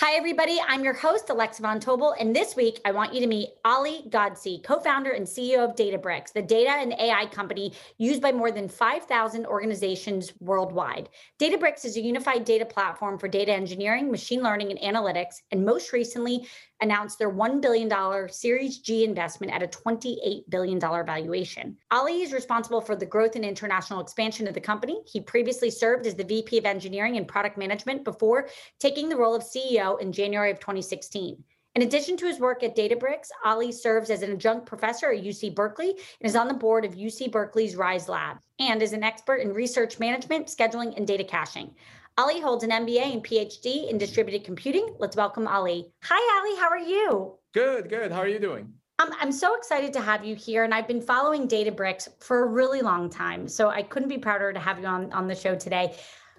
Hi, everybody. I'm your host, Alexa Von Tobel. And this week, I want you to meet Ali Ghodsi, co founder and CEO of Databricks, the data and AI company used by more than 5,000 organizations worldwide. Databricks is a unified data platform for data engineering, machine learning, and analytics. And most recently, announced their $1 billion Series G investment at a $28 billion valuation. Ali is responsible for the growth and international expansion of the company. He previously served as the VP of Engineering and Product Management before taking the role of CEO in January of 2016. In addition to his work at Databricks, Ali serves as an adjunct professor at UC Berkeley and is on the board of UC Berkeley's RISE Lab and is an expert in resource management, scheduling, and data caching. Ali holds an MBA and PhD in distributed computing. Let's welcome Ali. Hi, Ali. How are you? Good, good. How are you doing? I'm, I'm so excited to have you here, and I've been following Databricks for a really long time. So I couldn't be prouder to have you on, on the show today.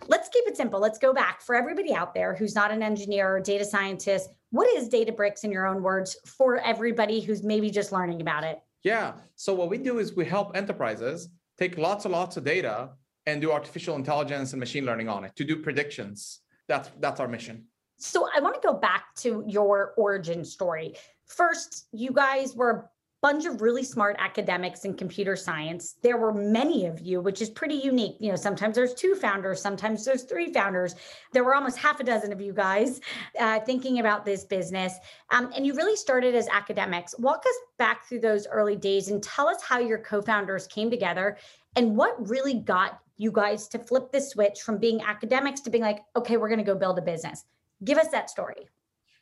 Let's keep it simple. Let's go back for everybody out there who's not an engineer or data scientist. What is Databricks in your own words for everybody who's maybe just learning about it? Yeah. So what we do is we help enterprises take lots and lots of data and do artificial intelligence and machine learning on it to do predictions. That's that's our mission. So I want to go back to your origin story. First, you guys were a bunch of really smart academics in computer science. There were many of you, which is pretty unique. You know, sometimes there's two founders, sometimes there's three founders. There were almost half a dozen of you guys uh, thinking about this business. Um, and you really started as academics. Walk us back through those early days and tell us how your co founders came together and what really got you guys to flip the switch from being academics to being like, okay, we're going to go build a business. Give us that story.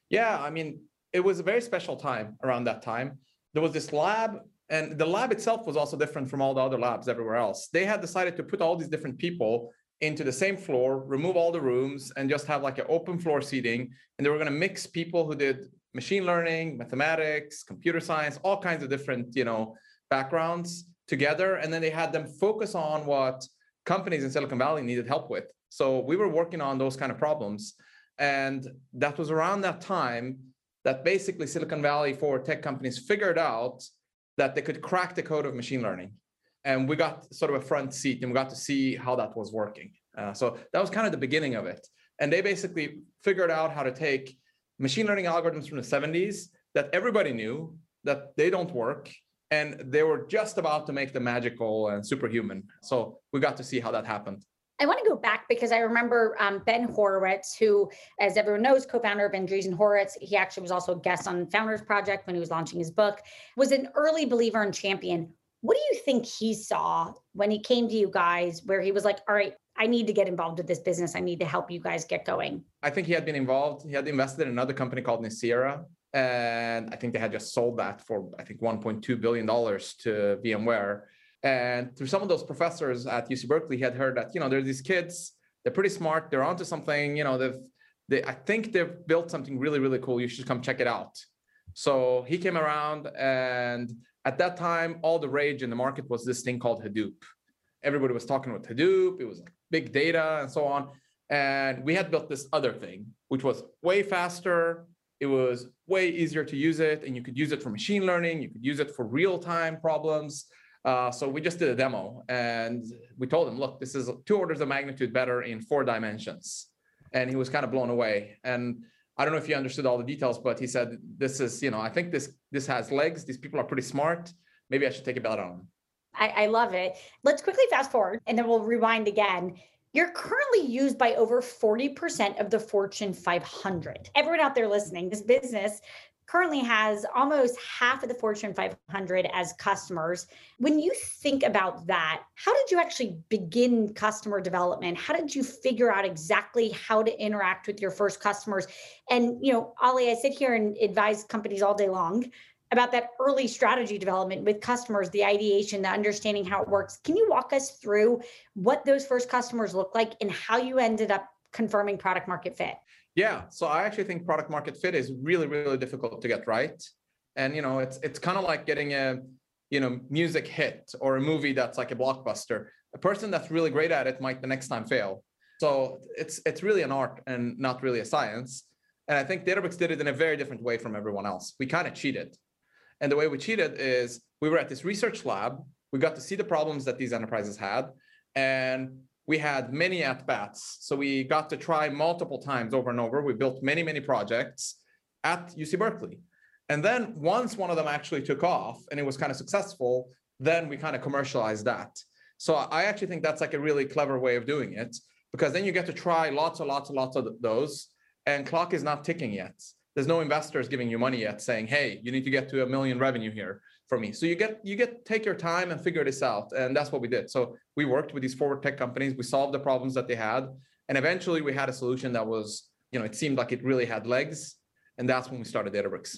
Yeah, I mean, it was a very special time around that time. There was this lab, and the lab itself was also different from all the other labs everywhere else. They had decided to put all these different people into the same floor, remove all the rooms, and just have like an open floor seating. And they were going to mix people who did machine learning, mathematics, computer science, all kinds of different, you know, backgrounds together. And then they had them focus on what companies in Silicon Valley needed help with. So we were working on those kind of problems. And that was around that time that basically Silicon Valley for tech companies figured out that they could crack the code of machine learning. And we got sort of a front seat and we got to see how that was working. Uh, so that was kind of the beginning of it. And they basically figured out how to take machine learning algorithms from the 70s that everybody knew that they don't work and they were just about to make the magical and superhuman. So we got to see how that happened. I want to go back because I remember um, Ben Horowitz, who, as everyone knows, co-founder of Andreessen Horowitz. He actually was also a guest on Founders Project when he was launching his book. Was an early believer and champion. What do you think he saw when he came to you guys, where he was like, "All right, I need to get involved with this business. I need to help you guys get going." I think he had been involved. He had invested in another company called Nicira, and I think they had just sold that for I think 1.2 billion dollars to VMware. And through some of those professors at UC Berkeley, he had heard that you know there's these kids, they're pretty smart, they're onto something. You know, they've they I think they've built something really really cool. You should come check it out. So he came around, and at that time, all the rage in the market was this thing called Hadoop. Everybody was talking about Hadoop. It was big data and so on. And we had built this other thing, which was way faster, it was way easier to use it, and you could use it for machine learning. You could use it for real time problems. Uh, so we just did a demo, and we told him, "Look, this is two orders of magnitude better in four dimensions," and he was kind of blown away. And I don't know if he understood all the details, but he said, "This is, you know, I think this this has legs. These people are pretty smart. Maybe I should take a bet on them." I, I love it. Let's quickly fast forward, and then we'll rewind again. You're currently used by over 40% of the Fortune 500. Everyone out there listening, this business currently has almost half of the Fortune 500 as customers. When you think about that, how did you actually begin customer development? How did you figure out exactly how to interact with your first customers? And, you know, Ali, I sit here and advise companies all day long about that early strategy development with customers, the ideation, the understanding how it works. Can you walk us through what those first customers look like and how you ended up confirming product market fit? Yeah, so I actually think product market fit is really, really difficult to get right. And you know, it's it's kind of like getting a you know music hit or a movie that's like a blockbuster. A person that's really great at it might the next time fail. So it's it's really an art and not really a science. And I think Databricks did it in a very different way from everyone else. We kind of cheated. And the way we cheated is we were at this research lab. We got to see the problems that these enterprises had. And we had many at bats. So we got to try multiple times over and over. We built many, many projects at UC Berkeley. And then once one of them actually took off and it was kind of successful, then we kind of commercialized that. So I actually think that's like a really clever way of doing it because then you get to try lots and lots and lots of those and clock is not ticking yet. There's no investors giving you money yet saying, hey, you need to get to a million revenue here for me. So you get you get take your time and figure this out, and that's what we did. So we worked with these forward tech companies. We solved the problems that they had, and eventually we had a solution that was, you know, it seemed like it really had legs, and that's when we started Databricks.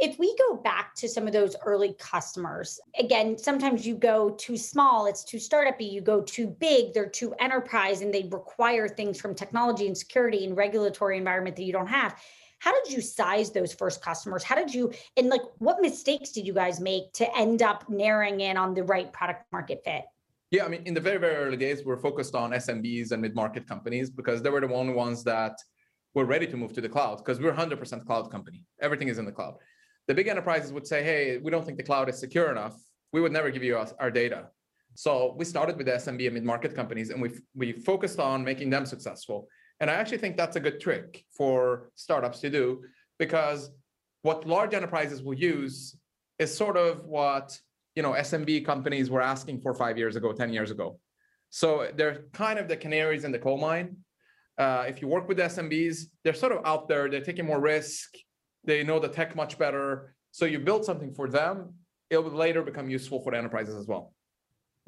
If we go back to some of those early customers, again, sometimes you go too small, it's too startupy, you go too big, they're too enterprise, and they require things from technology and security and regulatory environment that you don't have how did you size those first customers? How did you, and like, what mistakes did you guys make to end up narrowing in on the right product market fit? Yeah, I mean, in the very, very early days, we're focused on SMBs and mid-market companies because they were the only ones that were ready to move to the cloud because we're 100% cloud company. Everything is in the cloud. The big enterprises would say, hey, we don't think the cloud is secure enough. We would never give you our data. So we started with the SMB and mid-market companies and we we focused on making them successful. And I actually think that's a good trick for startups to do because what large enterprises will use is sort of what you know SMB companies were asking for five years ago, 10 years ago. So they're kind of the canaries in the coal mine. Uh, if you work with SMBs, they're sort of out there, they're taking more risk, they know the tech much better. So you build something for them, it will later become useful for the enterprises as well.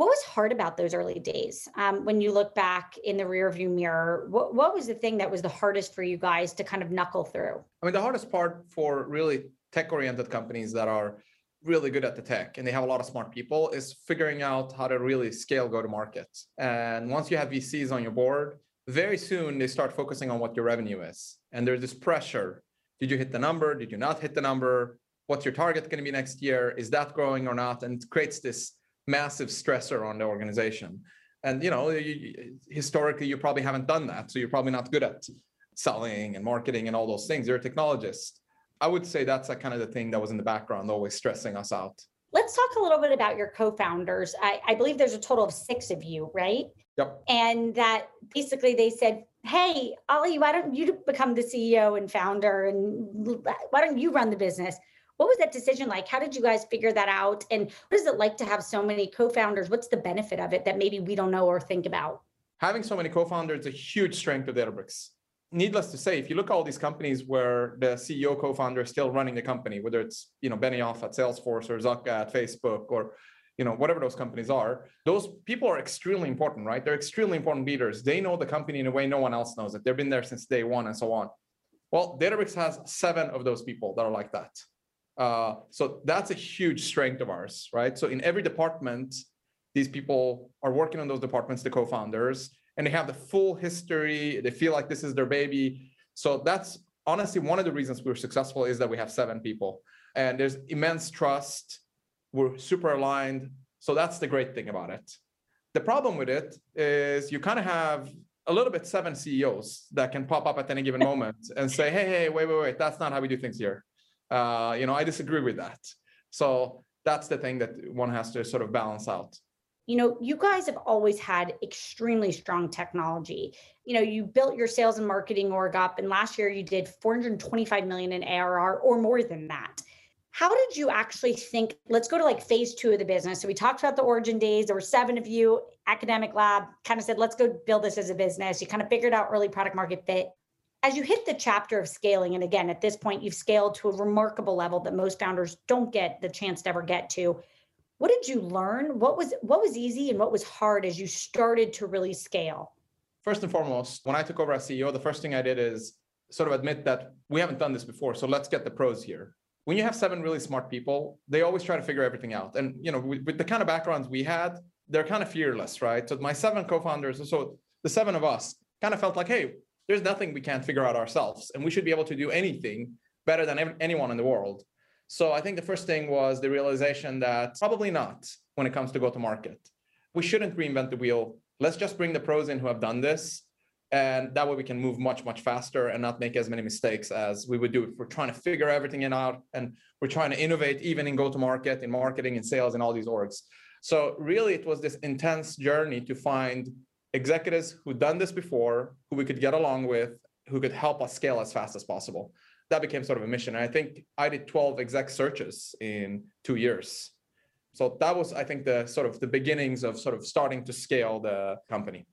What was hard about those early days? Um, when you look back in the rearview mirror, what, what was the thing that was the hardest for you guys to kind of knuckle through? I mean, the hardest part for really tech oriented companies that are really good at the tech and they have a lot of smart people is figuring out how to really scale go to market. And once you have VCs on your board, very soon they start focusing on what your revenue is. And there's this pressure. Did you hit the number? Did you not hit the number? What's your target going to be next year? Is that growing or not? And it creates this massive stressor on the organization. And you know, you, historically, you probably haven't done that, so you're probably not good at selling and marketing and all those things. You're a technologist. I would say that's like kind of the thing that was in the background, always stressing us out. Let's talk a little bit about your co-founders. I, I believe there's a total of six of you, right? Yep. And that basically they said, "Hey, Ali, why don't you become the CEO and founder, and why don't you run the business?" What was that decision like? How did you guys figure that out? And what is it like to have so many co-founders? What's the benefit of it that maybe we don't know or think about? Having so many co-founders is a huge strength of Databricks. Needless to say, if you look at all these companies where the CEO co-founder is still running the company, whether it's you know Benioff at Salesforce or Zuck at Facebook or you know whatever those companies are, those people are extremely important, right? They're extremely important leaders. They know the company in a way no one else knows it. They've been there since day one and so on. Well, Databricks has seven of those people that are like that. Uh, so that's a huge strength of ours, right? So in every department, these people are working on those departments, the co-founders, and they have the full history. They feel like this is their baby. So that's honestly one of the reasons we're successful is that we have seven people, and there's immense trust. We're super aligned. So that's the great thing about it. The problem with it is you kind of have a little bit seven CEOs that can pop up at any given moment and say, hey, hey, wait, wait, wait, that's not how we do things here uh, you know, I disagree with that. So that's the thing that one has to sort of balance out. You know, you guys have always had extremely strong technology. You know, you built your sales and marketing org up, and last year you did 425 million in ARR or more than that. How did you actually think? Let's go to like phase two of the business. So we talked about the origin days. There were seven of you, academic lab, kind of said, let's go build this as a business. You kind of figured out early product market fit as you hit the chapter of scaling, and again, at this point, you've scaled to a remarkable level that most founders don't get the chance to ever get to. What did you learn? What was what was easy and what was hard as you started to really scale? First and foremost, when I took over as CEO, the first thing I did is sort of admit that we haven't done this before. So let's get the pros here. When you have seven really smart people, they always try to figure everything out. And you know, with, with the kind of backgrounds we had, they're kind of fearless, right? So my seven co-founders, so the seven of us kind of felt like, hey, there's nothing we can't figure out ourselves, and we should be able to do anything better than anyone in the world. So I think the first thing was the realization that probably not when it comes to go to market. We shouldn't reinvent the wheel. Let's just bring the pros in who have done this. And that way we can move much, much faster and not make as many mistakes as we would do if we're trying to figure everything in out and we're trying to innovate even in go-to-market, in marketing, in sales, in all these orgs. So really it was this intense journey to find executives who'd done this before, who we could get along with, who could help us scale as fast as possible. That became sort of a mission. And I think I did 12 exec searches in two years. So that was, I think, the sort of the beginnings of sort of starting to scale the company.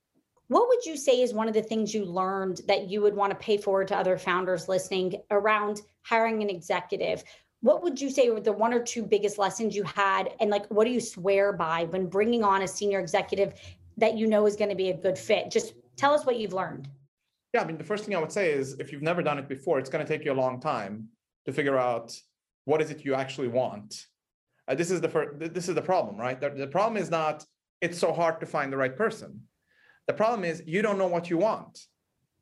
What would you say is one of the things you learned that you would want to pay forward to other founders listening around hiring an executive? What would you say were the one or two biggest lessons you had? And like, what do you swear by when bringing on a senior executive that you know is going to be a good fit? Just tell us what you've learned. Yeah, I mean, the first thing I would say is if you've never done it before, it's going to take you a long time to figure out what is it you actually want. Uh, this is the first, this is the problem, right? The, the problem is not it's so hard to find the right person. The problem is you don't know what you want.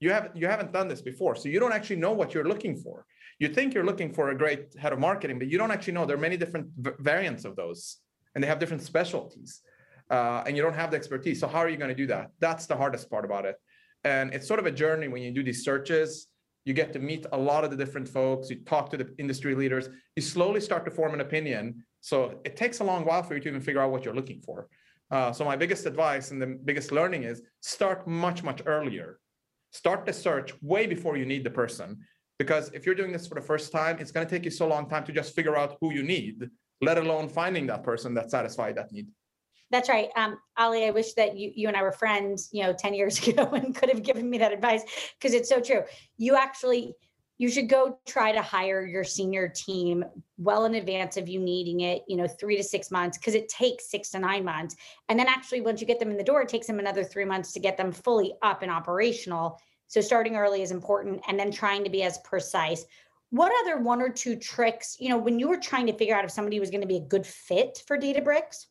You haven't you haven't done this before, so you don't actually know what you're looking for. You think you're looking for a great head of marketing, but you don't actually know there are many different variants of those, and they have different specialties uh, and you don't have the expertise. So how are you going to do that? That's the hardest part about it. And it's sort of a journey when you do these searches. You get to meet a lot of the different folks. You talk to the industry leaders. You slowly start to form an opinion. So it takes a long while for you to even figure out what you're looking for. Uh, so my biggest advice and the biggest learning is start much, much earlier. Start the search way before you need the person. Because if you're doing this for the first time, it's going to take you so long time to just figure out who you need, let alone finding that person that satisfies that need. That's right. Um, Ali, I wish that you, you and I were friends, you know, 10 years ago and could have given me that advice because it's so true. You actually, you should go try to hire your senior team well in advance of you needing it, you know, three to six months, because it takes six to nine months. And then actually, once you get them in the door, it takes them another three months to get them fully up and operational. So starting early is important and then trying to be as precise. What other one or two tricks, you know, when you were trying to figure out if somebody was going to be a good fit for Databricks,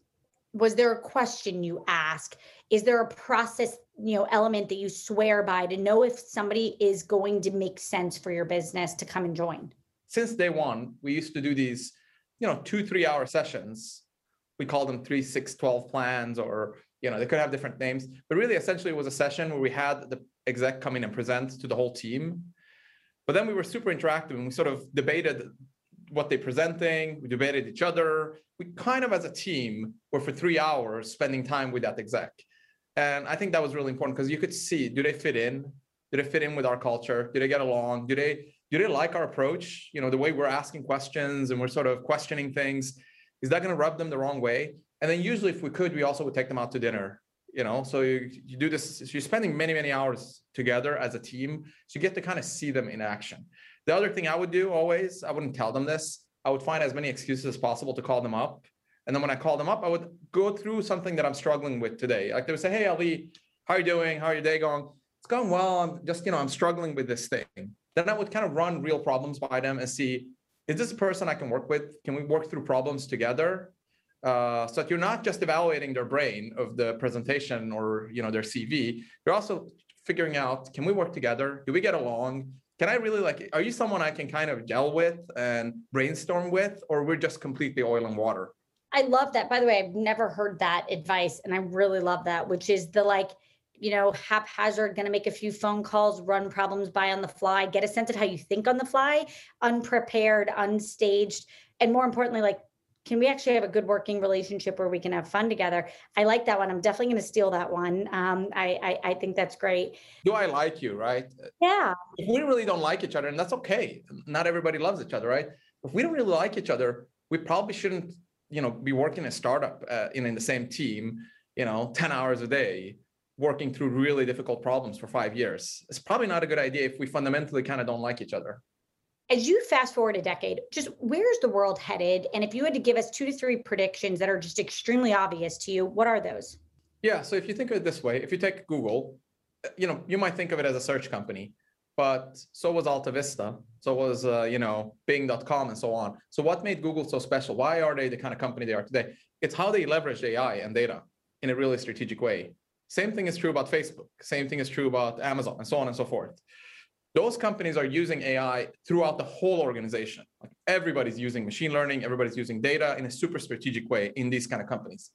was there a question you ask? Is there a process you know element that you swear by to know if somebody is going to make sense for your business to come and join? Since day one we used to do these you know two three hour sessions. We call them three six 12 plans or you know they could have different names. But really essentially it was a session where we had the exec come in and present to the whole team. But then we were super interactive and we sort of debated what they're presenting we debated each other we kind of as a team were for three hours spending time with that exec. And I think that was really important because you could see, do they fit in? Do they fit in with our culture? Do they get along? Do they do they like our approach? You know, the way we're asking questions and we're sort of questioning things. Is that going to rub them the wrong way? And then usually if we could, we also would take them out to dinner. You know, so you, you do this, so you're spending many, many hours together as a team. So you get to kind of see them in action. The other thing I would do always, I wouldn't tell them this, I would find as many excuses as possible to call them up. And then when I call them up, I would go through something that I'm struggling with today. Like they would say, Hey, Ali, how are you doing? How are your day going? It's going well. I'm just, you know, I'm struggling with this thing. Then I would kind of run real problems by them and see, is this a person I can work with? Can we work through problems together? Uh, so that you're not just evaluating their brain of the presentation or you know their CV. You're also figuring out, can we work together? Do we get along? Can I really like, are you someone I can kind of gel with and brainstorm with, or we're just completely oil and water? I love that. By the way, I've never heard that advice. And I really love that, which is the like, you know, haphazard, going to make a few phone calls, run problems by on the fly, get a sense of how you think on the fly, unprepared, unstaged, and more importantly, like can we actually have a good working relationship where we can have fun together? I like that one. I'm definitely going to steal that one. Um, I, I, I think that's great. Do I like you, right? Yeah. If we really don't like each other, and that's okay. Not everybody loves each other, right? If we don't really like each other, we probably shouldn't, you know, be working a startup uh, in in the same team, you know, ten hours a day. working through really difficult problems for five years. It's probably not a good idea if we fundamentally kind of don't like each other. As you fast forward a decade, just where's the world headed? And if you had to give us two to three predictions that are just extremely obvious to you, what are those? Yeah. So if you think of it this way, if you take Google, uh, you know, you might think of it as a search company, but so was Alta Vista, so was uh, you know Bing.com and so on. So what made Google so special? Why are they the kind of company they are today? It's how they leverage AI and data in a really strategic way. Same thing is true about Facebook. Same thing is true about Amazon and so on and so forth. Those companies are using AI throughout the whole organization. Like everybody's using machine learning, everybody's using data in a super strategic way in these kind of companies.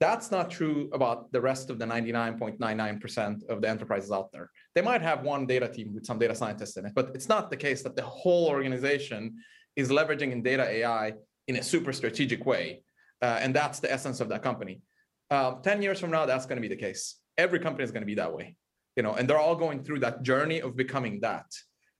That's not true about the rest of the 99.99% of the enterprises out there. They might have one data team with some data scientists in it, but it's not the case that the whole organization is leveraging in data AI in a super strategic way. Uh, and that's the essence of that company. Uh, 10 years from now, that's going to be the case. Every company is going to be that way, you know, and they're all going through that journey of becoming that.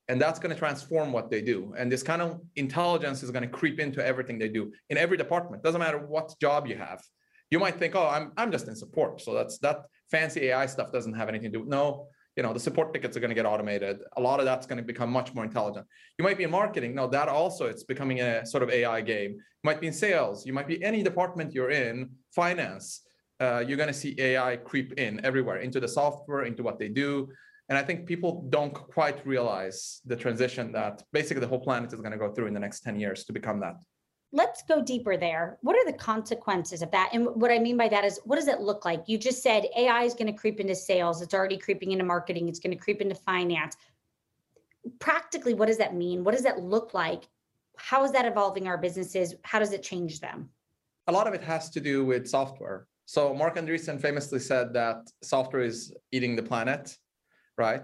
And that's going to transform what they do. And this kind of intelligence is going to creep into everything they do in every department. Doesn't matter what job you have. You might think, oh, I'm I'm just in support. So that's that fancy AI stuff doesn't have anything to do. No, you know, the support tickets are going to get automated. A lot of that's going to become much more intelligent. You might be in marketing. No, that also it's becoming a sort of AI game. You might be in sales. You might be any department you're in, finance uh, you're going to see AI creep in everywhere into the software, into what they do. And I think people don't quite realize the transition that basically the whole planet is going to go through in the next 10 years to become that. Let's go deeper there. What are the consequences of that? And what I mean by that is, what does it look like? You just said AI is going to creep into sales. It's already creeping into marketing. It's going to creep into finance. Practically, what does that mean? What does that look like? How is that evolving our businesses? How does it change them? A lot of it has to do with software. So Marc Andreessen famously said that software is eating the planet, right?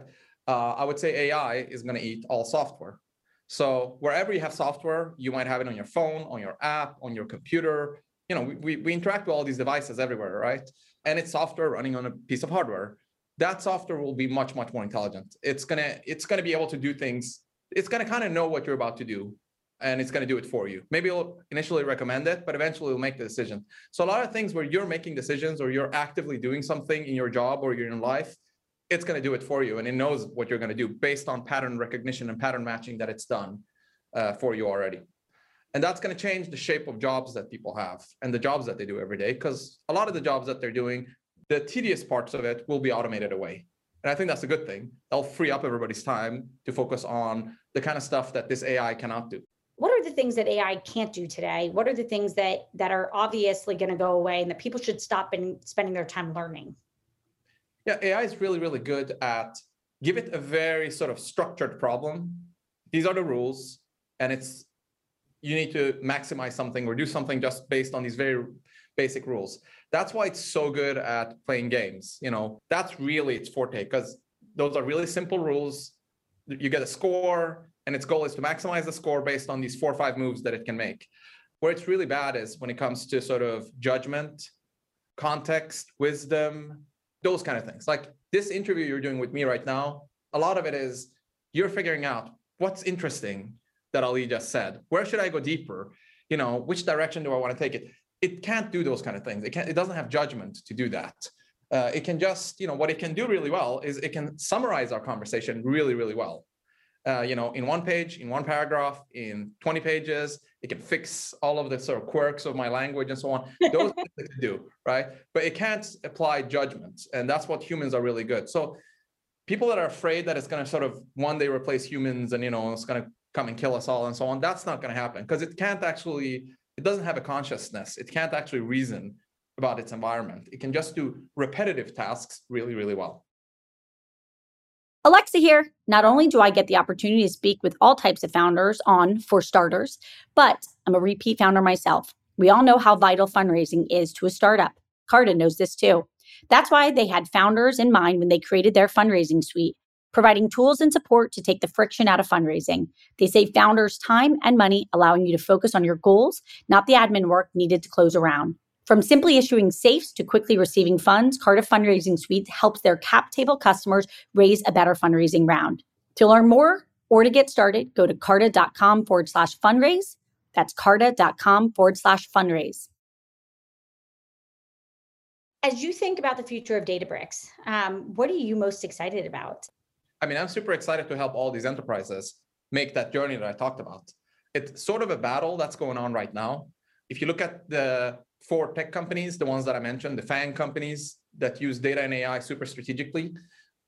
Uh, I would say AI is going to eat all software. So wherever you have software, you might have it on your phone, on your app, on your computer. You know, we, we interact with all these devices everywhere, right? And it's software running on a piece of hardware. That software will be much, much more intelligent. It's gonna, it's gonna be able to do things. It's gonna kind of know what you're about to do and it's going to do it for you. Maybe it'll initially recommend it, but eventually it'll make the decision. So a lot of things where you're making decisions or you're actively doing something in your job or you're in life, it's going to do it for you and it knows what you're going to do based on pattern recognition and pattern matching that it's done uh, for you already. And that's going to change the shape of jobs that people have and the jobs that they do every day because a lot of the jobs that they're doing, the tedious parts of it will be automated away. And I think that's a good thing. That'll free up everybody's time to focus on the kind of stuff that this AI cannot do what are the things that AI can't do today? What are the things that that are obviously going to go away and that people should stop and spending their time learning? Yeah, AI is really, really good at give it a very sort of structured problem. These are the rules, and it's you need to maximize something or do something just based on these very basic rules. That's why it's so good at playing games. You know, that's really its forte because those are really simple rules. You get a score, and its goal is to maximize the score based on these four or five moves that it can make. Where it's really bad is when it comes to sort of judgment, context, wisdom, those kind of things. Like this interview you're doing with me right now, a lot of it is you're figuring out what's interesting that Ali just said. Where should I go deeper? You know, which direction do I want to take it? It can't do those kind of things. It can't. It doesn't have judgment to do that. Uh, it can just, you know, what it can do really well is it can summarize our conversation really, really well uh, you know, in one page, in one paragraph, in 20 pages. It can fix all of the sort of quirks of my language and so on. Those things it can do, right? But it can't apply judgments. And that's what humans are really good. So people that are afraid that it's going to sort of one day replace humans and, you know, it's going to come and kill us all and so on, that's not going to happen because it can't actually, it doesn't have a consciousness. It can't actually reason about its environment. It can just do repetitive tasks really, really well. Alexa here. Not only do I get the opportunity to speak with all types of founders on For Starters, but I'm a repeat founder myself. We all know how vital fundraising is to a startup. Carta knows this too. That's why they had founders in mind when they created their fundraising suite, providing tools and support to take the friction out of fundraising. They save founders time and money, allowing you to focus on your goals, not the admin work needed to close a round. From simply issuing safes to quickly receiving funds, Carta Fundraising Suite helps their cap table customers raise a better fundraising round. To learn more or to get started, go to carta.com forward slash fundraise. That's carta.com forward slash fundraise. As you think about the future of Databricks, um, what are you most excited about? I mean, I'm super excited to help all these enterprises make that journey that I talked about. It's sort of a battle that's going on right now. If you look at the four tech companies, the ones that I mentioned, the FANG companies that use data and AI super strategically,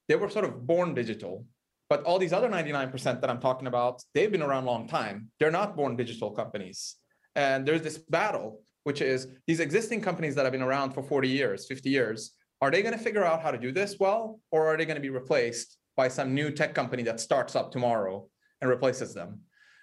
they were sort of born digital. But all these other 99% that I'm talking about, they've been around a long time. They're not born digital companies. And there's this battle, which is these existing companies that have been around for 40 years, 50 years, are they going to figure out how to do this well, or are they going to be replaced by some new tech company that starts up tomorrow and replaces them?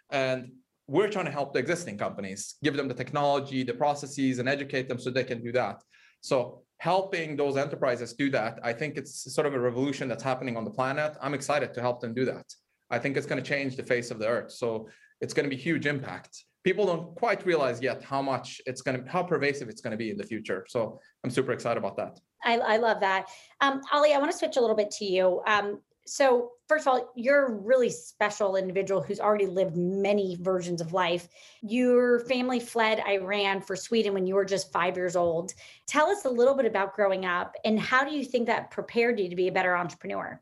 And we're trying to help the existing companies, give them the technology, the processes, and educate them so they can do that. So helping those enterprises do that, I think it's sort of a revolution that's happening on the planet. I'm excited to help them do that. I think it's going to change the face of the earth. So it's going to be huge impact. People don't quite realize yet how much it's going to, how pervasive it's going to be in the future. So I'm super excited about that. I, I love that. Um, Ali, I want to switch a little bit to you. Um, so first of all, you're a really special individual who's already lived many versions of life. Your family fled Iran for Sweden when you were just five years old. Tell us a little bit about growing up and how do you think that prepared you to be a better entrepreneur?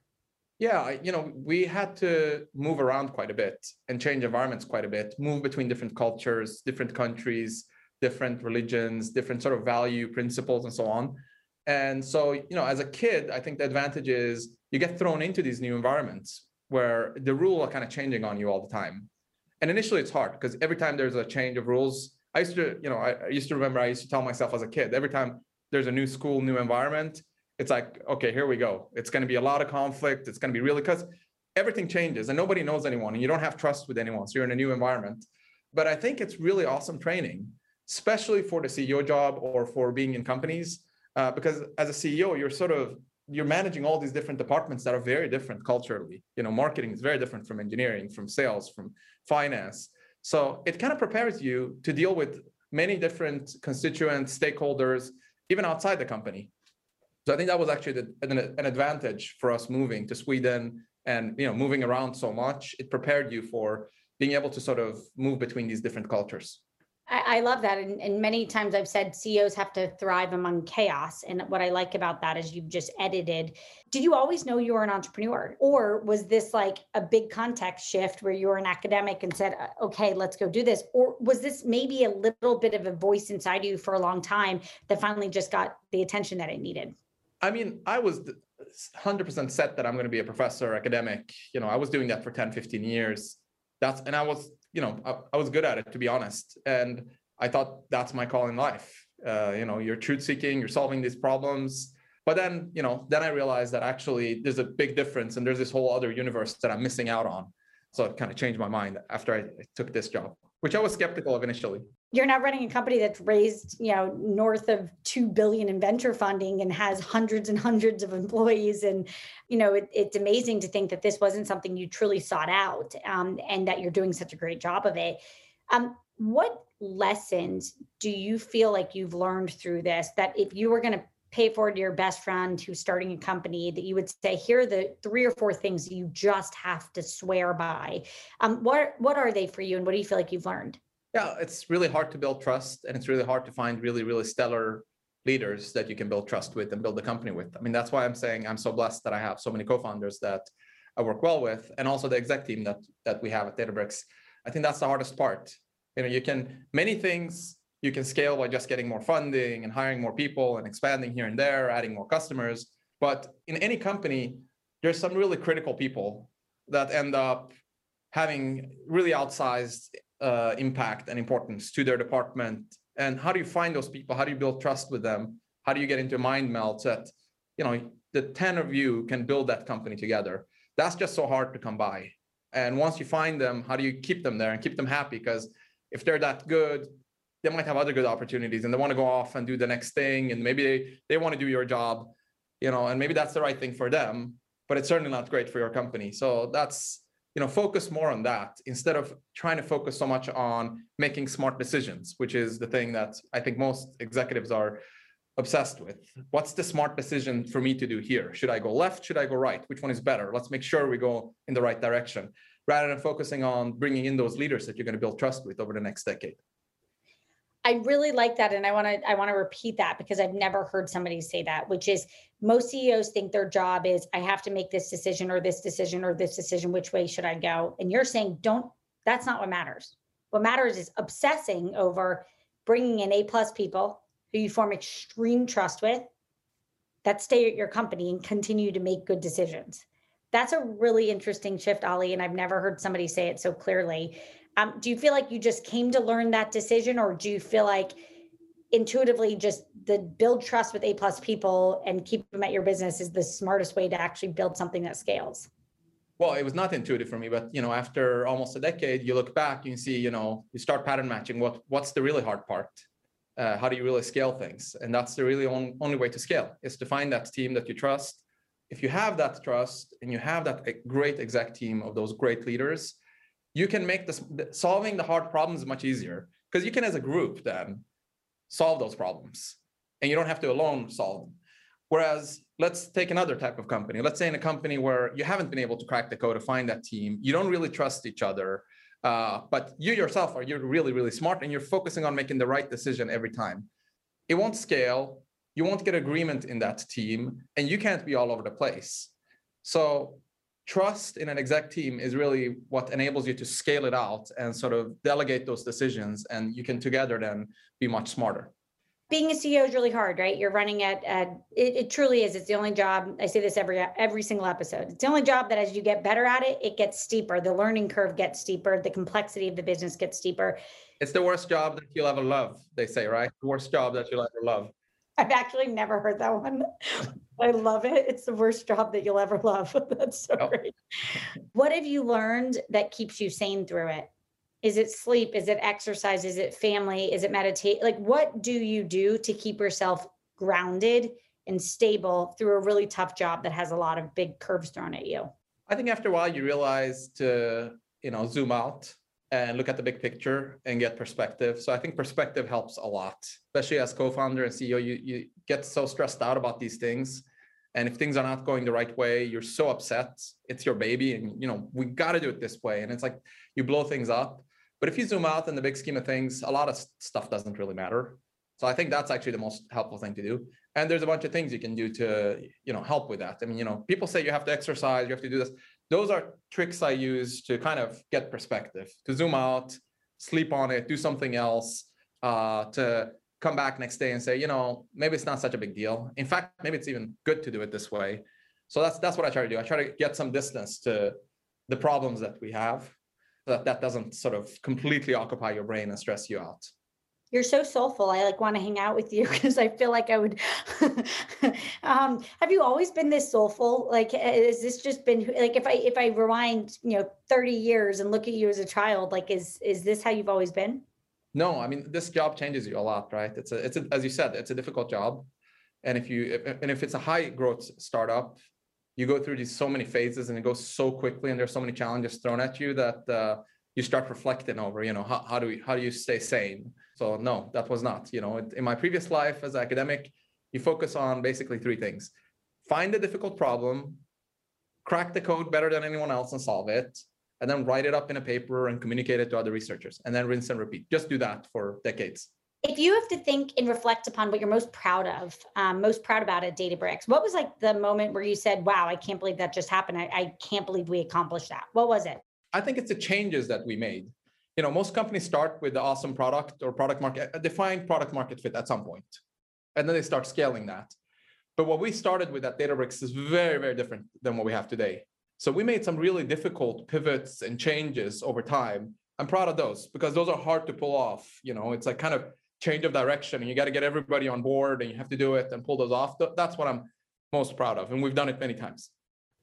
Yeah, you know, we had to move around quite a bit and change environments quite a bit, move between different cultures, different countries, different religions, different sort of value principles, and so on. And so, you know, as a kid, I think the advantage is you get thrown into these new environments where the rule are kind of changing on you all the time. And initially it's hard because every time there's a change of rules, I used to, you know, I, I used to remember I used to tell myself as a kid, every time there's a new school, new environment, it's like, okay, here we go. It's going to be a lot of conflict. It's going to be really because everything changes and nobody knows anyone and you don't have trust with anyone. So you're in a new environment. But I think it's really awesome training, especially for the CEO job or for being in companies. Uh, because as a CEO, you're sort of you're managing all these different departments that are very different culturally. You know, marketing is very different from engineering, from sales, from finance. So it kind of prepares you to deal with many different constituents, stakeholders, even outside the company. So I think that was actually the, an, an advantage for us moving to Sweden and you know moving around so much. It prepared you for being able to sort of move between these different cultures. I, I love that. And, and many times I've said CEOs have to thrive among chaos. And what I like about that is you've just edited. Did you always know you were an entrepreneur? Or was this like a big context shift where you were an academic and said, uh, okay, let's go do this? Or was this maybe a little bit of a voice inside you for a long time that finally just got the attention that it needed? I mean, I was 100% set that I'm going to be a professor, academic. You know, I was doing that for 10, 15 years. That's, and I was you know, I, I, was good at it to be honest, and I thought that's my call in life. Uh, you know, you're truth seeking, you're solving these problems. But then, you know, then I realized that actually there's a big difference, and there's this whole other universe that I'm missing out on. So it kind of changed my mind after I took this job, which I was skeptical of initially. You're now running a company that's raised you know north of 2 billion in venture funding and has hundreds and hundreds of employees. And you know it, it's amazing to think that this wasn't something you truly sought out um, and that you're doing such a great job of it. Um, what lessons do you feel like you've learned through this that if you were going to pay forward to your best friend who's starting a company that you would say here are the three or four things you just have to swear by um, what what are they for you and what do you feel like you've learned yeah, it's really hard to build trust and it's really hard to find really, really stellar leaders that you can build trust with and build a company with. I mean, that's why I'm saying I'm so blessed that I have so many co-founders that I work well with, and also the exec team that that we have at Databricks. I think that's the hardest part. You know, you can many things you can scale by just getting more funding and hiring more people and expanding here and there, adding more customers. But in any company, there's some really critical people that end up having really outsized uh, impact and importance to their department. And how do you find those people? How do you build trust with them? How do you get into mind melt that you know the 10 of you can build that company together? That's just so hard to come by. And once you find them how do you keep them there and keep them happy? Because if they're that good they might have other good opportunities and they want to go off and do the next thing and maybe they, they want to do your job you know and maybe that's the right thing for them but it's certainly not great for your company. So that's you know focus more on that instead of trying to focus so much on making smart decisions which is the thing that i think most executives are obsessed with. What's the smart decision for me to do here? Should i go left? Should i go right? Which one is better? Let's make sure we go in the right direction rather than focusing on bringing in those leaders that you're going to build trust with over the next decade I really like that. And I want to, I want to repeat that because I've never heard somebody say that, which is most CEOs think their job is I have to make this decision or this decision or this decision. Which way should I go? And you're saying, don't, that's not what matters. What matters is obsessing over bringing in A plus people who you form extreme trust with that stay at your company and continue to make good decisions. That's a really interesting shift, Ali. And I've never heard somebody say it so clearly. Um, do you feel like you just came to learn that decision, or do you feel like intuitively just the build trust with A plus people and keep them at your business is the smartest way to actually build something that scales? Well, it was not intuitive for me, but you know, after almost a decade, you look back, you see, you know, you start pattern matching. What what's the really hard part? Uh, how do you really scale things? And that's the really on, only way to scale is to find that team that you trust. If you have that trust and you have that great exec team of those great leaders, you can make this solving the hard problems much easier. Because you can as a group then solve those problems and you don't have to alone solve them. Whereas let's take another type of company. Let's say in a company where you haven't been able to crack the code to find that team you don't really trust each other uh, but you yourself are you're really really smart and you're focusing on making the right decision every time. It won't scale. You won't get agreement in that team and you can't be all over the place. So trust in an exec team is really what enables you to scale it out and sort of delegate those decisions and you can together then be much smarter. Being a ceo is really hard right? You're running at, at it, it, truly is. It's the only job i say this every every single episode it's the only job that as you get better at it it gets steeper. The learning curve gets steeper. The complexity of the business gets steeper. It's the worst job that you'll ever love they say right? The worst job that you'll ever love I've actually never heard that one. I love it. It's the worst job that you'll ever love. That's so oh. great. What have you learned that keeps you sane through it? Is it sleep? Is it exercise? Is it family? Is it meditate? Like, what do you do to keep yourself grounded and stable through a really tough job that has a lot of big curves thrown at you? I think after a while, you realize to, you know, zoom out and look at the big picture and get perspective. So I think perspective helps a lot, especially as co-founder and CEO. You you get so stressed out about these things, and if things are not going the right way, you're so upset. It's your baby, and you know we got to do it this way. And it's like you blow things up. But if you zoom out in the big scheme of things, a lot of stuff doesn't really matter. So I think that's actually the most helpful thing to do. And there's a bunch of things you can do to you know help with that. I mean, you know, people say you have to exercise, you have to do this those are tricks I use to kind of get perspective, to zoom out, sleep on it, do something else, uh, to come back next day and say, you know, maybe it's not such a big deal. In fact, maybe it's even good to do it this way. So that's that's what I try to do. I try to get some distance to the problems that we have, so that that doesn't sort of completely occupy your brain and stress you out you're so soulful. I like want to hang out with you because I feel like I would. um, have you always been this soulful? Like, has this just been like if I if I rewind, you know, thirty years and look at you as a child, like, is is this how you've always been? No, I mean, this job changes you a lot, right? It's a it's a, as you said, it's a difficult job, and if you and if it's a high growth startup, you go through these so many phases and it goes so quickly, and there's so many challenges thrown at you that uh, you start reflecting over, you know, how, how do we how do you stay sane? So no, that was not. You know, in my previous life as an academic, you focus on basically three things: find a difficult problem, crack the code better than anyone else and solve it, and then write it up in a paper and communicate it to other researchers, and then rinse and repeat. Just do that for decades. If you have to think and reflect upon what you're most proud of, um, most proud about at Databricks, what was like the moment where you said, "Wow, I can't believe that just happened. I, I can't believe we accomplished that." What was it? I think it's the changes that we made you know, most companies start with the awesome product or product market, a defined product market fit at some point, and then they start scaling that. But what we started with at Databricks is very, very different than what we have today. So we made some really difficult pivots and changes over time. I'm proud of those because those are hard to pull off. You know, it's like kind of change of direction, and you got to get everybody on board, and you have to do it and pull those off. That's what I'm most proud of, and we've done it many times.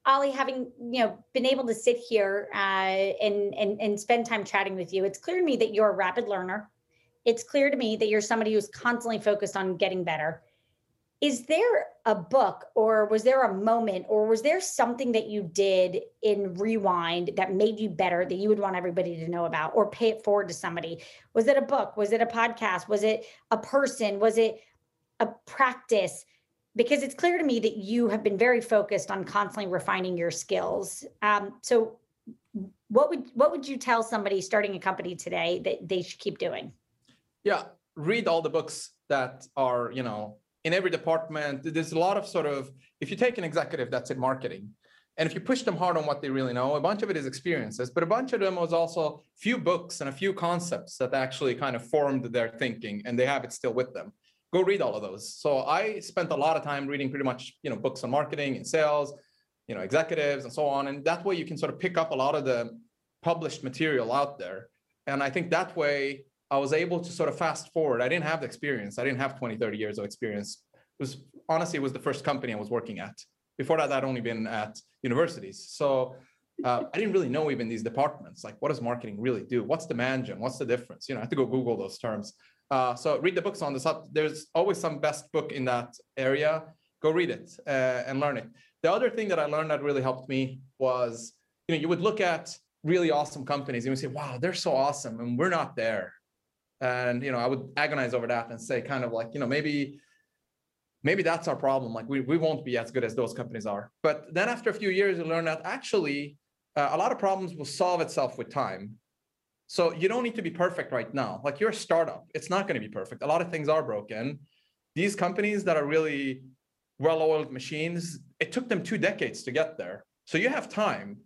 Ali, having you know been able to sit here uh, and and and spend time chatting with you, it's clear to me that you're a rapid learner. It's clear to me that you're somebody who's constantly focused on getting better. Is there a book, or was there a moment, or was there something that you did in Rewind that made you better that you would want everybody to know about, or pay it forward to somebody? Was it a book? Was it a podcast? Was it a person? Was it a practice? Because it's clear to me that you have been very focused on constantly refining your skills. Um, so, what would what would you tell somebody starting a company today that they should keep doing? Yeah, read all the books that are, you know, in every department. There's a lot of sort of, if you take an executive that's in marketing, and if you push them hard on what they really know, a bunch of it is experiences, but a bunch of them was also a few books and a few concepts that actually kind of formed their thinking and they have it still with them. Go read all of those. So I spent a lot of time reading pretty much, you know, books on marketing and sales, you know, executives and so on. And that way you can sort of pick up a lot of the published material out there. And I think that way I was able to sort of fast forward. I didn't have the experience. I didn't have 20, 30 years of experience. It was honestly, it was the first company I was working at. Before that, I'd only been at universities. So uh, I didn't really know even these departments. Like, what does marketing really do? What's demand gen? What's the difference? You know, I have to go Google those terms. Uh, so read the books on this. There's always some best book in that area. Go read it uh, and learn it. The other thing that I learned that really helped me was, you know, you would look at really awesome companies and you say, wow, they're so awesome, and we're not there. And you know, I would agonize over that and say, kind of like, you know, maybe maybe that's our problem. Like we, we won't be as good as those companies are. But then after a few years, you learn that actually uh, a lot of problems will solve itself with time. So you don't need to be perfect right now. Like you're a startup, it's not going to be perfect. A lot of things are broken. These companies that are really well-oiled machines, it took them two decades to get there. So you have time.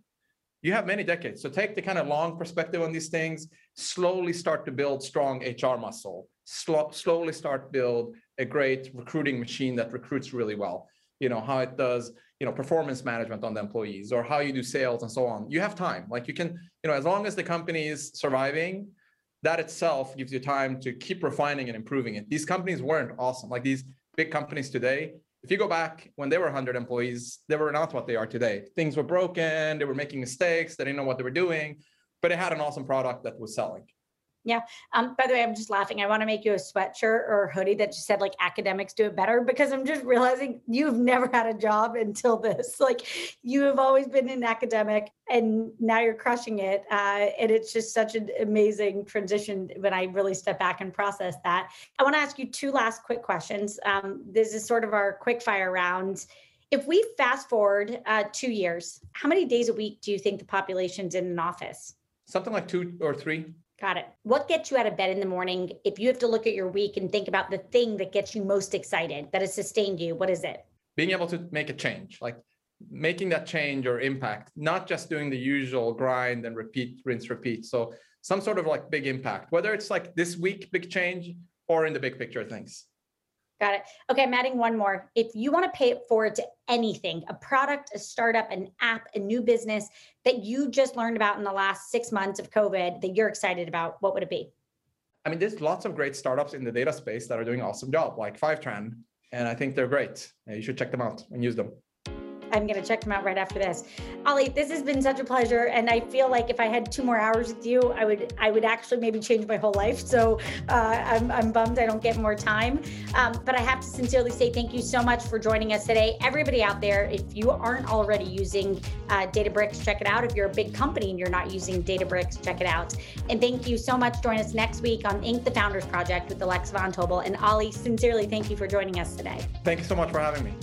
You have many decades. So take the kind of long perspective on these things, slowly start to build strong HR muscle, slow, slowly start build a great recruiting machine that recruits really well. You know, how it does, you know, performance management on the employees or how you do sales and so on. You have time. Like you can, you know, as long as the company is surviving, that itself gives you time to keep refining and improving it. These companies weren't awesome. Like these big companies today, if you go back when they were 100 employees, they were not what they are today. Things were broken, they were making mistakes, they didn't know what they were doing, but it had an awesome product that was selling. Yeah. Um, by the way, I'm just laughing. I want to make you a sweatshirt or a hoodie that just said like academics do it better because I'm just realizing you've never had a job until this. Like you have always been an academic and now you're crushing it. Uh, and it's just such an amazing transition when I really step back and process that. I want to ask you two last quick questions. Um, this is sort of our quick fire round. If we fast forward uh, two years, how many days a week do you think the population's in an office? Something like two or three. Got it. What gets you out of bed in the morning? If you have to look at your week and think about the thing that gets you most excited, that has sustained you, what is it? Being able to make a change, like making that change or impact, not just doing the usual grind and repeat, rinse, repeat. So some sort of like big impact, whether it's like this week, big change, or in the big picture things. Got it. Okay, I'm adding one more. If you want to pay it forward to anything, a product, a startup, an app, a new business that you just learned about in the last six months of COVID that you're excited about, what would it be? I mean, there's lots of great startups in the data space that are doing awesome job, like Fivetran, and I think they're great. You should check them out and use them. I'm going to check them out right after this. Ali, this has been such a pleasure, and I feel like if I had two more hours with you, I would I would actually maybe change my whole life. So uh, I'm I'm bummed I don't get more time, um, but I have to sincerely say thank you so much for joining us today. Everybody out there, if you aren't already using uh, Databricks, check it out. If you're a big company and you're not using Databricks, check it out. And thank you so much. Join us next week on Inc. the Founders Project with Alexa Von Tobel and Ali. Sincerely, thank you for joining us today. Thank you so much for having me.